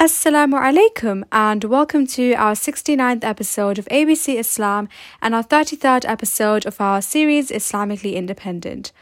Assalamu alaikum and welcome to our 69th episode of ABC Islam and our 33rd episode of our series Islamically Independent.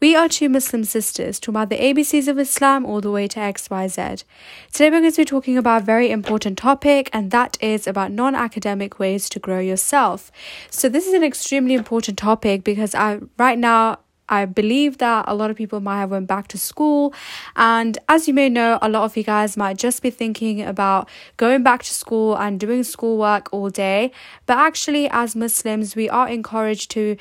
We are two Muslim sisters talking about the ABCs of Islam all the way to XYZ. Today we're going to be talking about a very important topic and that is about non-academic ways to grow yourself. So this is an extremely important topic because I right now I believe that a lot of people might have went back to school. And as you may know a lot of you guys might just be thinking about going back to school and doing schoolwork all day. But actually as Muslims we are encouraged to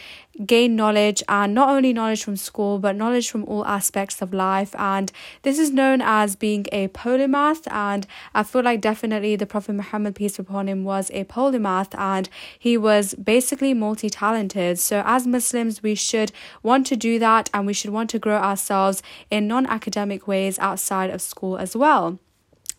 gain knowledge and not only knowledge from school but knowledge from all aspects of life. And this is known as being a polymath. And i feel like definitely the prophet muhammad peace upon him was a polymath and he was basically multi-talented. So as muslims we should want to do that and we should want to grow ourselves in non-academic ways outside of school as well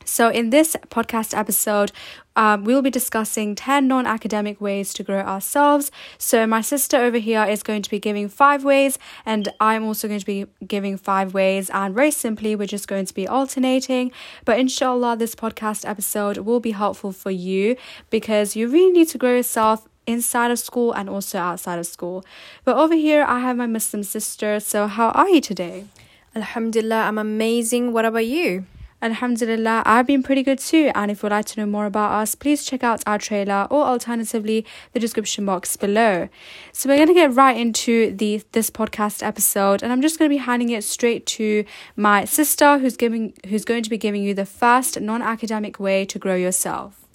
so, in this podcast episode, um, we'll be discussing 10 non academic ways to grow ourselves. So, my sister over here is going to be giving five ways, and I'm also going to be giving five ways. And very simply, we're just going to be alternating. But inshallah, this podcast episode will be helpful for you because you really need to grow yourself inside of school and also outside of school. But over here, I have my Muslim sister. So, how are you today? Alhamdulillah, I'm amazing. What about you? Alhamdulillah, I've been pretty good too. And if you'd like to know more about us, please check out our trailer or alternatively the description box below. So we're gonna get right into the this podcast episode, and I'm just gonna be handing it straight to my sister who's giving who's going to be giving you the first non-academic way to grow yourself.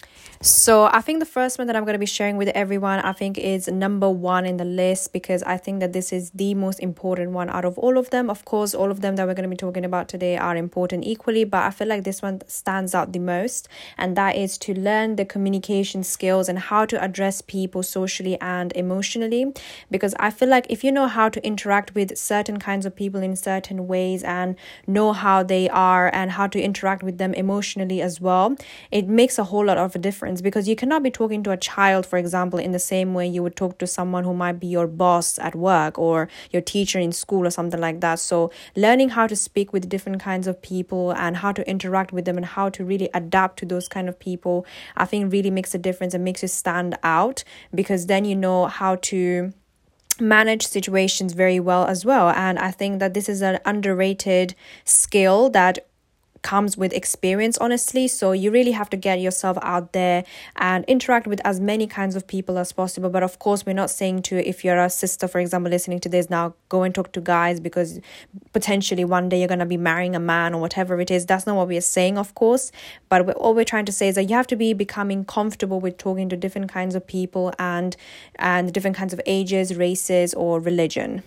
So I think the first one that I'm going to be sharing with everyone, I think is number one in the list because I think that this is the most important one out of all of them. Of course, all of them that we're going to be talking about today are important equally, but I feel like this one stands out the most, and that is to learn the communication skills and how to address people socially and emotionally. Because I feel like if you know how to interact with certain kinds of people in certain ways and know how they are and how to interact with them emotionally as well, it makes a whole lot of a difference difference because you cannot be talking to a child, for example, in the same way you would talk to someone who might be your boss at work or your teacher in school or something like that. So, learning how to speak with different kinds of people and how to interact with them and how to really adapt to those kind of people, I think really makes a difference and makes you stand out because then you know how to manage situations very well as well and i think that this is an underrated skill that comes with experience honestly. So you really have to get yourself out there and interact with as many kinds of people as possible. But of course we're not saying to if you're a sister for example listening to this now go and talk to guys because potentially one day you're going to be marrying a man or whatever it is. That's not what we're saying of course. But we're, all we're trying to say is that you have to be becoming comfortable with talking to different kinds of people and and different kinds of ages races or religion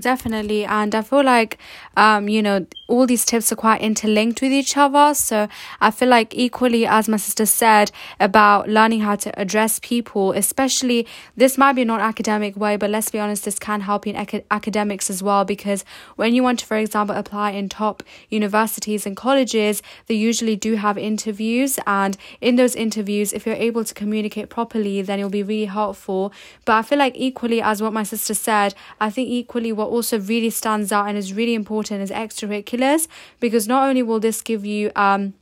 Definitely. And I feel like, um, you know, all these tips are quite interlinked with each other. So I feel like equally, as my sister said, about learning how to address people, especially this might be a non-academic way, but let's be honest, this can help in ac- academics as well. Because when you want to, for example, apply in top universities and colleges, they usually do have interviews. And in those interviews, if you're able to communicate properly, then it'll be really helpful. But I feel like equally, as what my sister said, I think equally what also really stands out and is really important is extracurriculars because not only will this give you um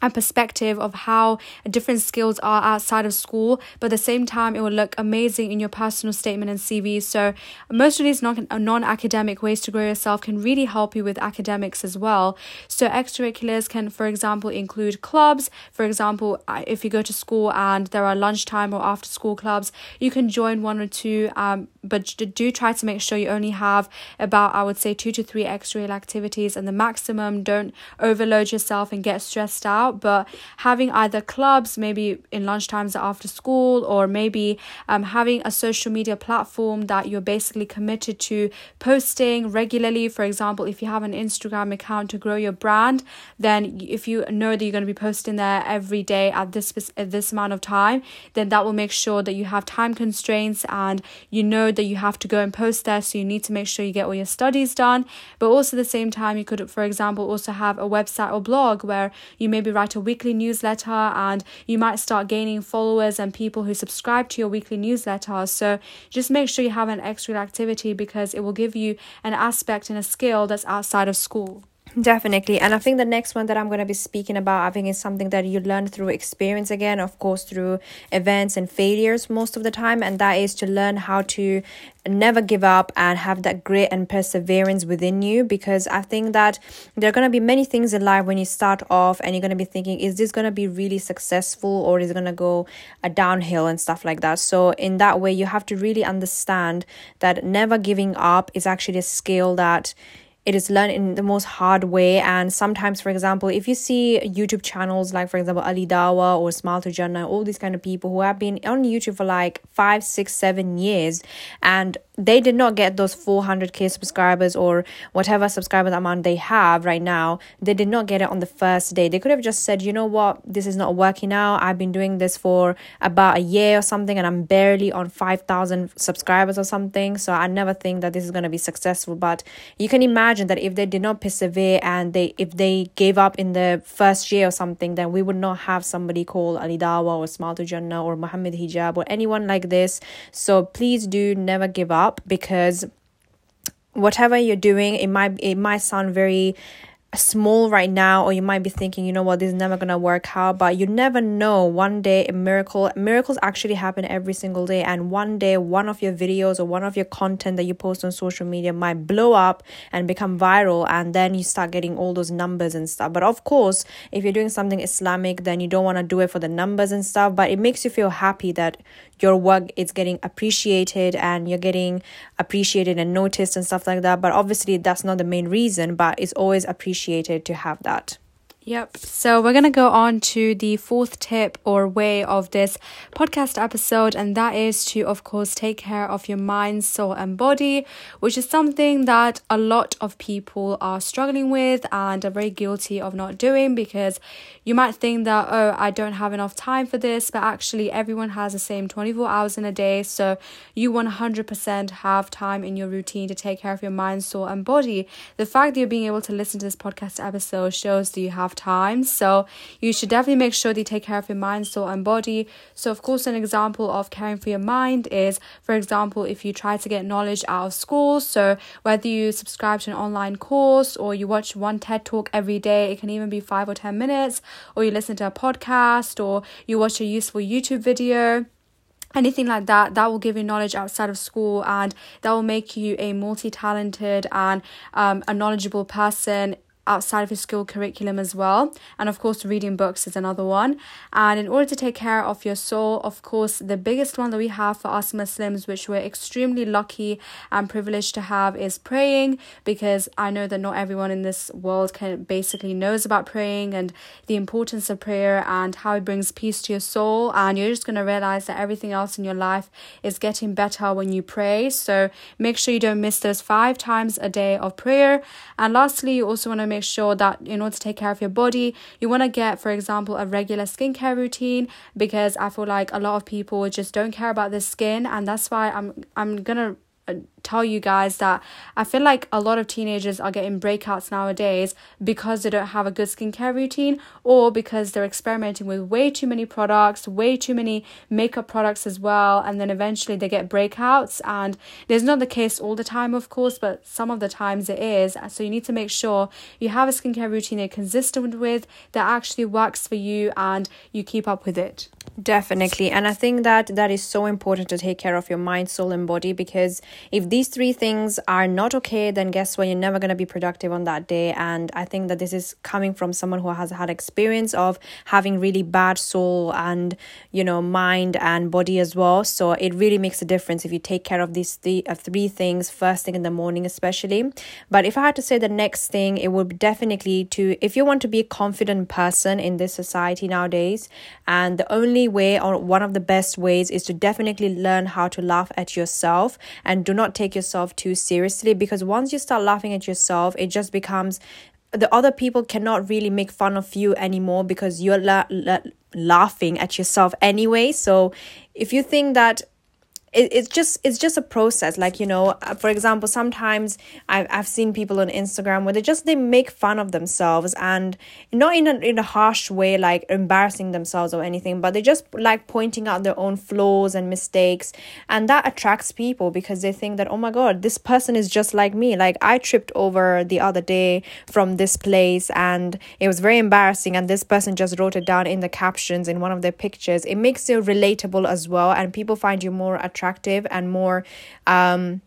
a perspective of how different skills are outside of school, but at the same time, it will look amazing in your personal statement and CV. So, most of these non academic ways to grow yourself can really help you with academics as well. So, extracurriculars can, for example, include clubs. For example, if you go to school and there are lunchtime or after school clubs, you can join one or two, um, but do try to make sure you only have about, I would say, two to three extra activities and the maximum. Don't overload yourself and get stressed out out, but having either clubs, maybe in lunchtimes after school, or maybe um, having a social media platform that you're basically committed to posting regularly. For example, if you have an Instagram account to grow your brand, then if you know that you're going to be posting there every day at this at this amount of time, then that will make sure that you have time constraints and you know that you have to go and post there. So you need to make sure you get all your studies done. But also at the same time, you could, for example, also have a website or blog where you maybe write a weekly newsletter and you might start gaining followers and people who subscribe to your weekly newsletter. So just make sure you have an extra activity because it will give you an aspect and a skill that's outside of school. Definitely. And I think the next one that I'm going to be speaking about, I think is something that you learn through experience again, of course, through events and failures most of the time. And that is to learn how to never give up and have that grit and perseverance within you. Because I think that there are going to be many things in life when you start off and you're going to be thinking, is this going to be really successful or is it going to go a downhill and stuff like that? So, in that way, you have to really understand that never giving up is actually a skill that it is learned in the most hard way. And sometimes for example if you see youtube channels like for example Ali Dawah or smile to jannah all these kind of people who have been on youtube for like five six seven years and they did not get those 400k subscribers or whatever subscriber amount they have right now. They did not get it on the first day. They could have just said you know what? This is not working out. I've been doing this for about a year or something and i'm barely on 5000 subscribers or something so i never think that this is going to be successful. But you can imagine that if they did not persevere and they if they gave up in the first year or something then we would not have somebody called Ali Dawah or smile to jannah or muhammad hijab or anyone like this. So please do never give up up because whatever you're doing it might it might sound very small right now or you might be thinking you know what this is never gonna work out but you never know. One day a miracle miracles actually happen every single day and one day one of your videos or one of your content that you post on social media might blow up and become viral and then you start getting all those numbers and stuff. But of course if you're doing something islamic then you don't want to do it for the numbers and stuff but it makes you feel happy that your work is getting appreciated and you're getting appreciated and noticed and stuff like that. But obviously that's not the main reason but it's always appreciated to have that Yep. So we're going to go on to the fourth tip or way of this podcast episode, and that is to, of course, take care of your mind, soul, and body, which is something that a lot of people are struggling with and are very guilty of not doing because you might think that, oh, I don't have enough time for this, but actually, everyone has the same 24 hours in a day. So you 100% have time in your routine to take care of your mind, soul, and body. The fact that you're being able to listen to this podcast episode shows that you have time. So you should definitely make sure that you take care of your mind, soul, and body. So, of course, an example of caring for your mind is, for example, if you try to get knowledge out of school. So, whether you subscribe to an online course or you watch one TED talk every day, it can even be five or 10 minutes, or you listen to a podcast, or you watch a useful YouTube video anything like that that will give you knowledge outside of school and that will make you a multi-talented and um, a knowledgeable person outside of your school curriculum as well. And of course, reading books is another one. And in order to take care of your soul, of course, the biggest one that we have for us Muslims, which we're extremely lucky and privileged to have, is praying because I know that not everyone in this world can basically knows about praying and the importance of prayer and how it brings peace to your soul. And you're just going to realize that everything else in your life is getting better when you pray. So make sure you don't miss those five times a day of prayer. And lastly, you also want to make make sure that in order to take care of your body, you want to get, for example, a regular skincare routine because I feel like a lot of people just don't care about their skin, and that's why I'm I'm gonna uh, tell you guys that I feel like a lot of teenagers are getting breakouts nowadays because they don't have a good skincare routine or because they're experimenting with way too many products, way too many makeup products as well, and then eventually they get breakouts. And there's not the case all the time, of course, but some of the times it is. So you need to make sure you have a skincare routine you're consistent with that actually works for you and you keep up with it. Definitely. And I think that that is so important to take care of your mind, soul, and body because if these three things are not okay, then guess what? You're never going to be productive on that day. And I think that this is coming from someone who has had experience of having really bad soul and, you know, mind and body as well. So it really makes a difference if you take care of these three, uh, three things first thing in the morning, especially. But if I had to say the next thing, it would definitely to, if you want to be a confident person in this society nowadays, and the only way or one of the best ways is to definitely learn how to laugh at yourself and do not take yourself too seriously because once you start laughing at yourself it just becomes the other people cannot really make fun of you anymore because you're la- la- laughing at yourself anyway. So if you think that it, it's just it's just a process. Like you know uh, for example sometimes I've, I've seen people on instagram where they just they make fun of themselves and not in a, in a harsh way like embarrassing themselves or anything but they just like pointing out their own flaws and mistakes. And that attracts people because they think that oh my god this person is just like me. Like i tripped over the other day from this place and it was very embarrassing and this person just wrote it down in the captions in one of their pictures. It makes you relatable as well and people find you more attractive attractive and more um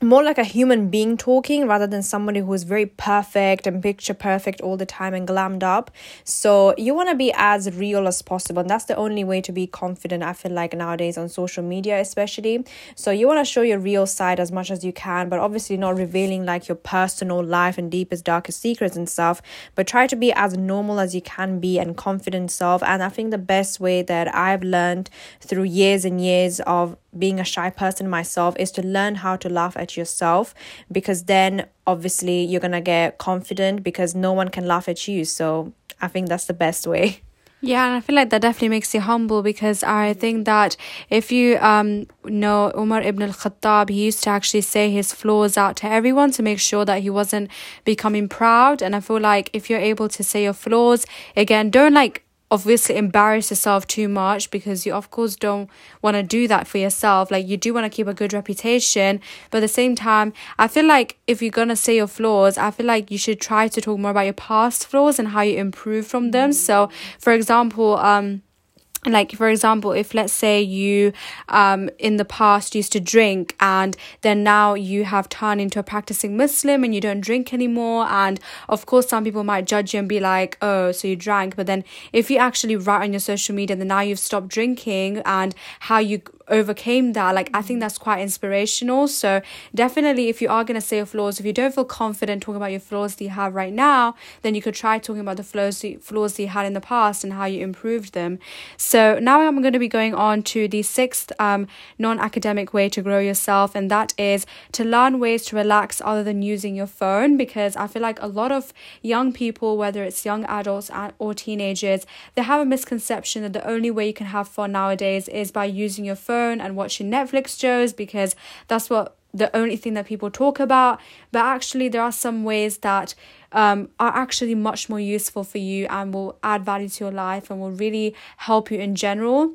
more like a human being talking rather than somebody who is very perfect and picture perfect all the time and glammed up. So you want to be as real as possible. And that's the only way to be confident, I feel like nowadays on social media, especially. So you want to show your real side as much as you can, but obviously not revealing like your personal life and deepest, darkest secrets and stuff. But try to be as normal as you can be and confident self. And I think the best way that I've learned through years and years of being a shy person myself is to learn how to laugh at yourself because then obviously you're going to get confident because no one can laugh at you so i think that's the best way yeah, and I feel like that definitely makes you humble because I think that if you um know Umar ibn al-Khattab, he used to actually say his flaws out to everyone to make sure that he wasn't becoming proud. And I feel like if you're able to say your flaws, again, don't like obviously embarrass yourself too much because you of course don't want to do that for yourself. Like you do want to keep a good reputation but at the same time i feel like if you're going to say your flaws i feel like you should try to talk more about your past flaws and how you improve from them. So for example um like for example if let's say you um in the past used to drink and then now you have turned into a practicing muslim and you don't drink anymore and of course some people might judge you and be like oh so you drank. But then if you actually write on your social media that now you've stopped drinking and how you overcame that like i think that's quite inspirational. So definitely if you are going to say your flaws if you don't feel confident talking about your flaws that you have right now then you could try talking about the flaws flaws that you had in the past and how you improved them. So now i'm going to be going on to the sixth um, non-academic way to grow yourself and that is to learn ways to relax other than using your phone because i feel like a lot of young people whether it's young adults or teenagers they have a misconception that the only way you can have fun nowadays is by using your phone phone and watching Netflix shows because that's what the only thing that people talk about. But actually, there are some ways that um, are actually much more useful for you and will add value to your life and will really help you in general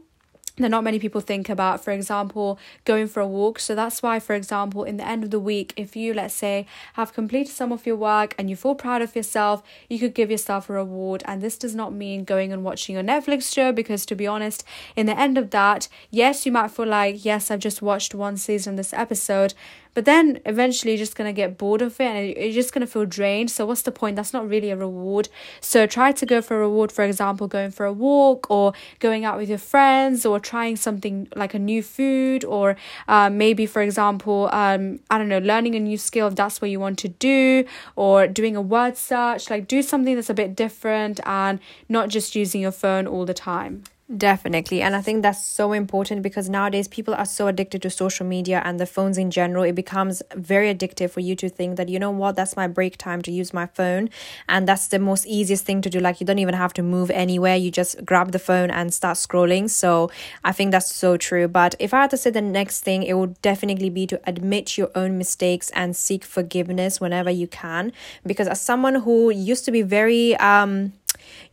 that not many people think about for example going for a walk. So that's why for example in the end of the week if you let's say have completed some of your work and you feel proud of yourself you could give yourself a reward. And this does not mean going and watching a netflix show because to be honest in the end of that yes you might feel like yes i've just watched one season of this episode but then eventually you're just going to get bored of it and you're just going to feel drained. So, what's the point? That's not really a reward. So, try to go for a reward, for example, going for a walk or going out with your friends or trying something like a new food or um, maybe, for example, um, I don't know, learning a new skill if that's what you want to do or doing a word search. Like, do something that's a bit different and not just using your phone all the time. Definitely. And I think that's so important because nowadays people are so addicted to social media and the phones in general. It becomes very addictive for you to think that, you know what, that's my break time to use my phone. And that's the most easiest thing to do. Like, you don't even have to move anywhere. You just grab the phone and start scrolling. So I think that's so true. But if I had to say the next thing, it would definitely be to admit your own mistakes and seek forgiveness whenever you can. Because as someone who used to be very, um,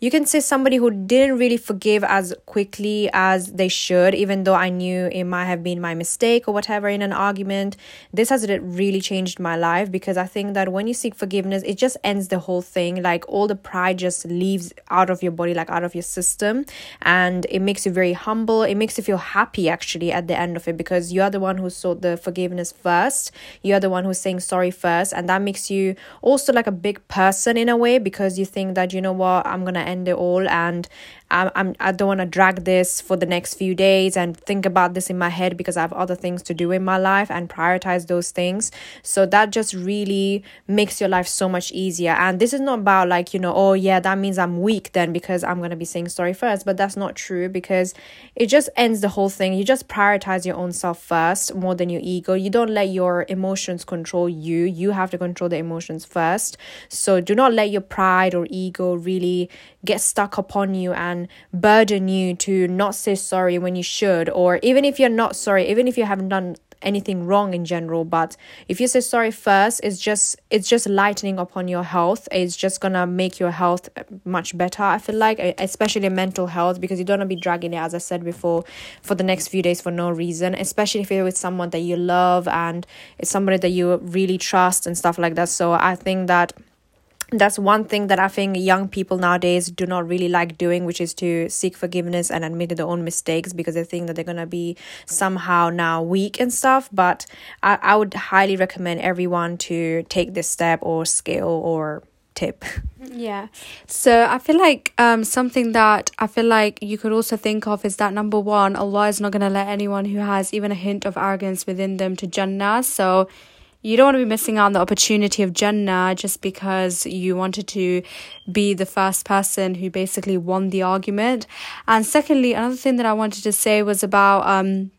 you can say somebody who didn't really forgive as quickly as they should, even though I knew it might have been my mistake or whatever in an argument. This has really changed my life because I think that when you seek forgiveness, it just ends the whole thing. Like all the pride just leaves out of your body, like out of your system, and it makes you very humble. It makes you feel happy actually at the end of it because you're the one who sought the forgiveness first. You're the one who's saying sorry first, and that makes you also like a big person in a way because you think that you know what, I'm gonna end it all and I'm, I'm I don't want to drag this for the next few days and think about this in my head because I have other things to do in my life and prioritize those things. So that just really makes your life so much easier. And this is not about like, you know, oh yeah, that means I'm weak then because I'm going to be saying sorry first, but that's not true because it just ends the whole thing. You just prioritize your own self first more than your ego. You don't let your emotions control you. You have to control the emotions first. So do not let your pride or ego really get stuck upon you and burden you to not say sorry when you should or even if you're not sorry even if you haven't done anything wrong in general but if you say sorry first it's just it's just lightening upon your health. It's just gonna make your health much better i feel like especially mental health because you don't want to be dragging it as i said before for the next few days for no reason especially if you're with someone that you love and it's somebody that you really trust and stuff like that. So i think that that's one thing that I think young people nowadays do not really like doing, which is to seek forgiveness and admit their own mistakes because they think that they're gonna be somehow now weak and stuff. But I, I would highly recommend everyone to take this step or skill or tip. Yeah. So I feel like um something that I feel like you could also think of is that number one, Allah is not gonna let anyone who has even a hint of arrogance within them to Jannah. So you don't want to be missing out on the opportunity of Jannah just because you wanted to be the first person who basically won the argument. And secondly, another thing that I wanted to say was about um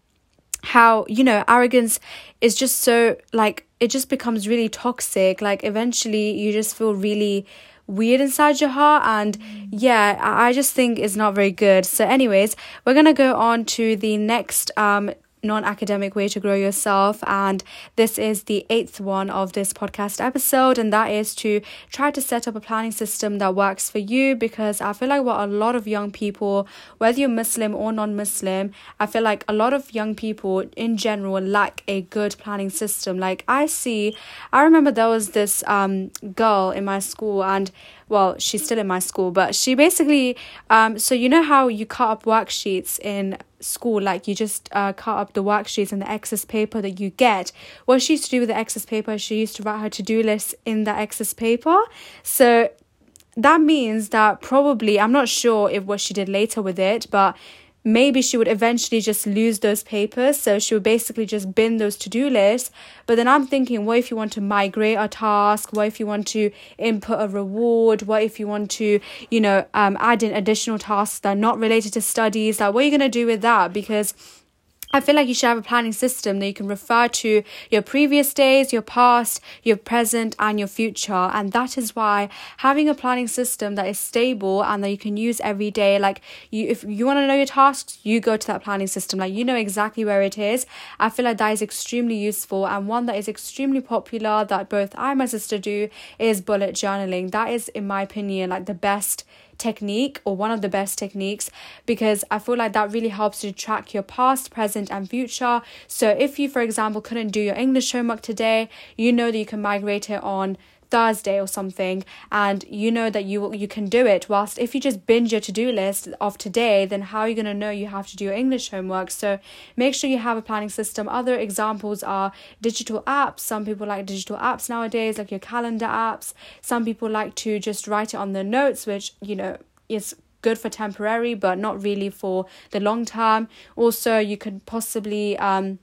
how, you know, arrogance is just so like it just becomes really toxic. Like eventually you just feel really weird inside your heart and yeah i just think it's not very good so anyways we're gonna go on to the next um non academic way to grow yourself. And this is the eighth one of this podcast episode, and that is to try to set up a planning system that works for you because I feel like what a lot of young people, whether you're Muslim or non Muslim, I feel like a lot of young people in general lack a good planning system. Like I see, I remember there was this um girl in my school and well, she's still in my school, but she basically, um, so you know how you cut up worksheets in school, like you just uh, cut up the worksheets and the excess paper that you get. What she used to do with the excess paper, she used to write her to do list in the excess paper. So that means that probably, I'm not sure if what she did later with it, but maybe she would eventually just lose those papers. So she would basically just bin those to do lists. But then I'm thinking, what if you want to migrate a task? What if you want to input a reward? What if you want to, you know, um, add in additional tasks that are not related to studies? Like, what are you going to do with that? Because I feel like you should have a planning system that you can refer to your previous days, your past, your present, and your future. And that is why having a planning system that is stable and that you can use every day, like you, if you want to know your tasks, you go to that planning system. Like you know exactly where it is. I feel like that is extremely useful. And one that is extremely popular that both I and my sister do is bullet journaling. That is, in my opinion, like the best technique or one of the best techniques because I feel like that really helps you track your past, present, and future. So if you, for example, couldn't do your English homework today, you know that you can migrate it on Thursday or something and you know that you you can do it whilst if you just binge your to-do list of today then how are you going to know you have to do your English homework? So make sure you have a planning system. Other examples are digital apps. Some people like digital apps nowadays like your calendar apps. Some people like to just write it on their notes which you know is good for temporary but not really for the long term. Also you could possibly um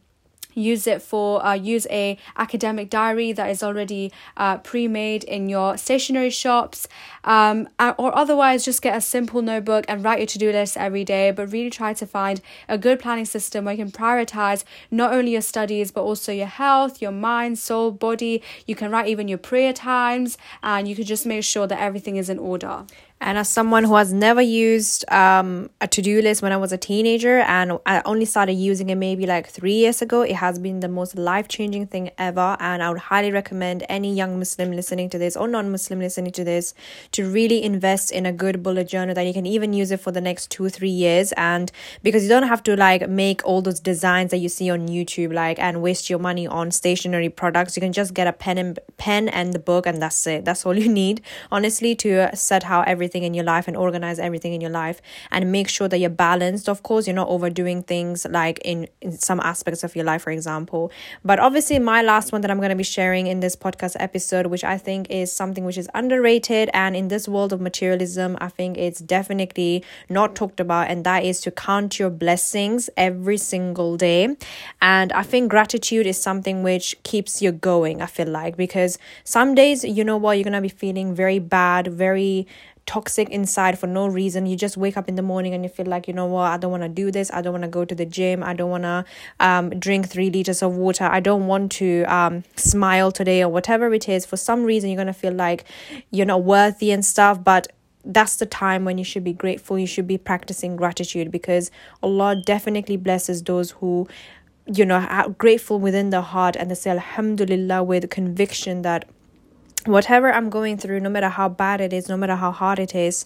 use it for uh, use a academic diary that is already uh, pre-made in your stationery shops um, or otherwise just get a simple notebook and write your to-do list every day but really try to find a good planning system where you can prioritize not only your studies but also your health your mind soul body. You can write even your prayer times and you can just make sure that everything is in order and as someone who has never used um, a to do list when I was a teenager and I only started using it maybe like three years ago, it has been the most life changing thing ever. And I would highly recommend any young Muslim listening to this or non Muslim listening to this to really invest in a good bullet journal that you can even use it for the next two, three years. And because you don't have to like make all those designs that you see on YouTube, like, and waste your money on stationery products, you can just get a pen and pen and the book, and that's it. That's all you need, honestly, to set how everything everything in your life and organize everything in your life and make sure that you're balanced. Of course you're not overdoing things like in, in some aspects of your life for example. But obviously my last one that i'm going to be sharing in this podcast episode which i think is something which is underrated and in this world of materialism i think it's definitely not talked about and that is to count your blessings every single day. And i think gratitude is something which keeps you going i feel like because some days you know what you're going to be feeling very bad very toxic inside for no reason. You just wake up in the morning and you feel like, you know what, I don't want to do this. I don't want to go to the gym. I don't want to um, drink three liters of water. I don't want to um, smile today or whatever it is. For some reason, you're going to feel like you're not worthy and stuff. But that's the time when you should be grateful you should be practicing gratitude because allah definitely blesses those who you know are grateful within the heart and they say alhamdulillah with conviction that whatever i'm going through no matter how bad it is no matter how hard it is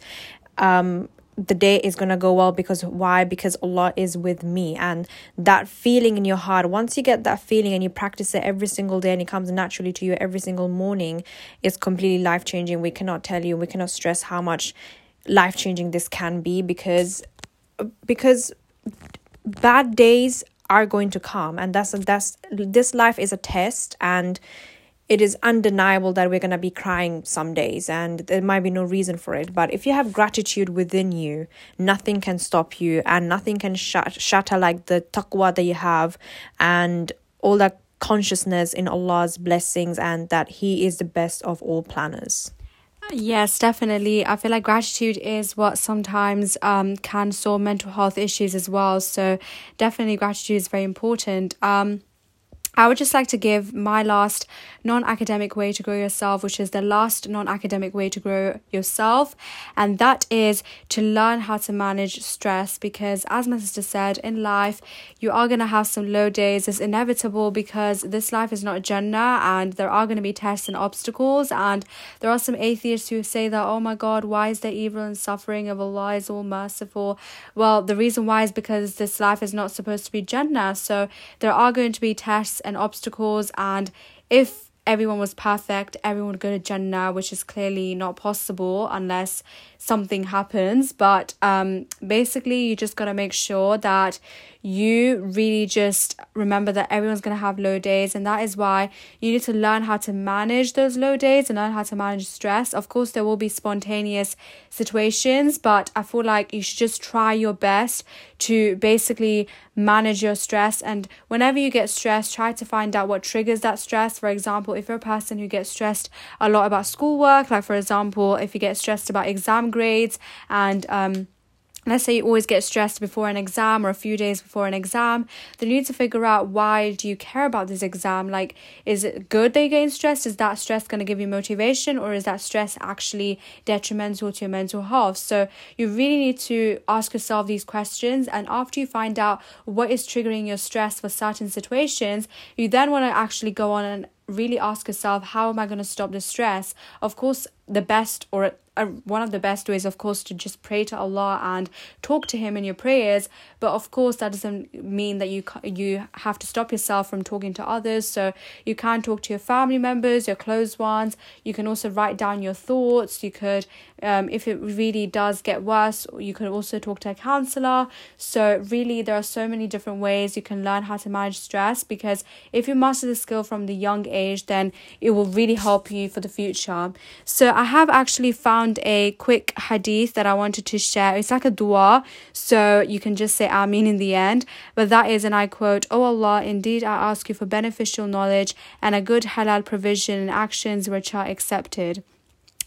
um the day is going to go well because why? Because allah is with me. And that feeling in your heart once you get that feeling and you practice it every single day and it comes naturally to you every single morning it's completely life changing we cannot tell you we cannot stress how much life changing this can be because because bad days are going to come. And that's that's this life is a test and it is undeniable that we're going to be crying some days and there might be no reason for it but if you have gratitude within you nothing can stop you and nothing can sh- shatter like the taqwa that you have and all that consciousness in Allah's blessings and that he is the best of all planners Yes, definitely. I feel like gratitude is what sometimes um, can solve mental health issues as well. So, definitely, gratitude is very important. Um, I would just like to give my last non academic way to grow yourself, which is the last non academic way to grow yourself, and that is to learn how to manage stress. Because, as my sister said, in life, you are going to have some low days. It's inevitable because this life is not Jannah, and there are going to be tests and obstacles. And there are some atheists who say that, oh my God, why is there evil and suffering of Allah is all merciful? Well, the reason why is because this life is not supposed to be Jannah. So, there are going to be tests and obstacles and if everyone was perfect, everyone would go to Jannah, which is clearly not possible unless something happens. But um, basically, you just got to make sure that you really just remember that everyone's going to have low days. And that is why you need to learn how to manage those low days and learn how to manage stress. Of course, there will be spontaneous situations, but I feel like you should just try your best to basically manage your stress. And whenever you get stressed, try to find out what triggers that stress. For example, if you're a person who gets stressed a lot about schoolwork, like for example, if you get stressed about exam grades and um let's say you always get stressed before an exam or a few days before an exam then you need to figure out why do you care about this exam? Like is it good that you're getting stressed? Is that stress going to give you motivation or is that stress actually detrimental to your mental health? So you really need to ask yourself these questions and after you find out what is triggering your stress for certain situations you then want to actually go on and really ask yourself how am i going to stop the stress? Of course the best or one of the best ways of course to just pray to Allah and talk to him in your prayers. But of course that doesn't mean that you you have to stop yourself from talking to others. So you can talk to your family members your close ones. You can also write down your thoughts. You could um, if it really does get worse you could also talk to a counselor. So really there are so many different ways you can learn how to manage stress because if you master the skill from the young age then it will really help you for the future. So I have actually found a quick hadith that I wanted to share. It's like a dua, so you can just say Ameen in the end. But that is, and I quote, Oh Allah, indeed I ask you for beneficial knowledge and a good halal provision and actions which are accepted.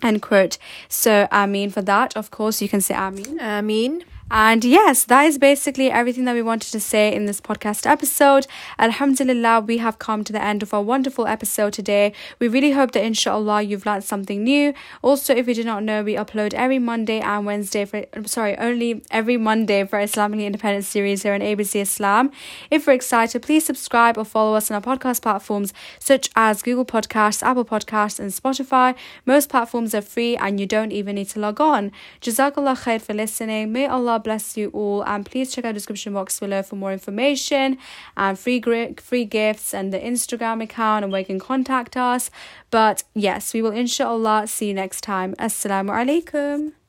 End quote. So, Ameen for that. Of course, you can say Ameen. Ameen. And yes, that is basically everything that we wanted to say in this podcast episode. Alhamdulillah, we have come to the end of our wonderful episode today. We really hope that inshallah you've learned something new. Also, if you did not know, we upload every Monday and Wednesday for sorry, only every Monday for Islamically Independent series here on ABC Islam. If you're excited, please subscribe or follow us on our podcast platforms such as Google Podcasts, Apple Podcasts, and Spotify. Most platforms are free and you don't even need to log on. Jazakallah khair for listening. May Allah Allah bless you all. And please check out the description box below for more information and free free gifts and the Instagram account and where you can contact us. But yes, we will inshallah see you next time. Assalamu alaikum.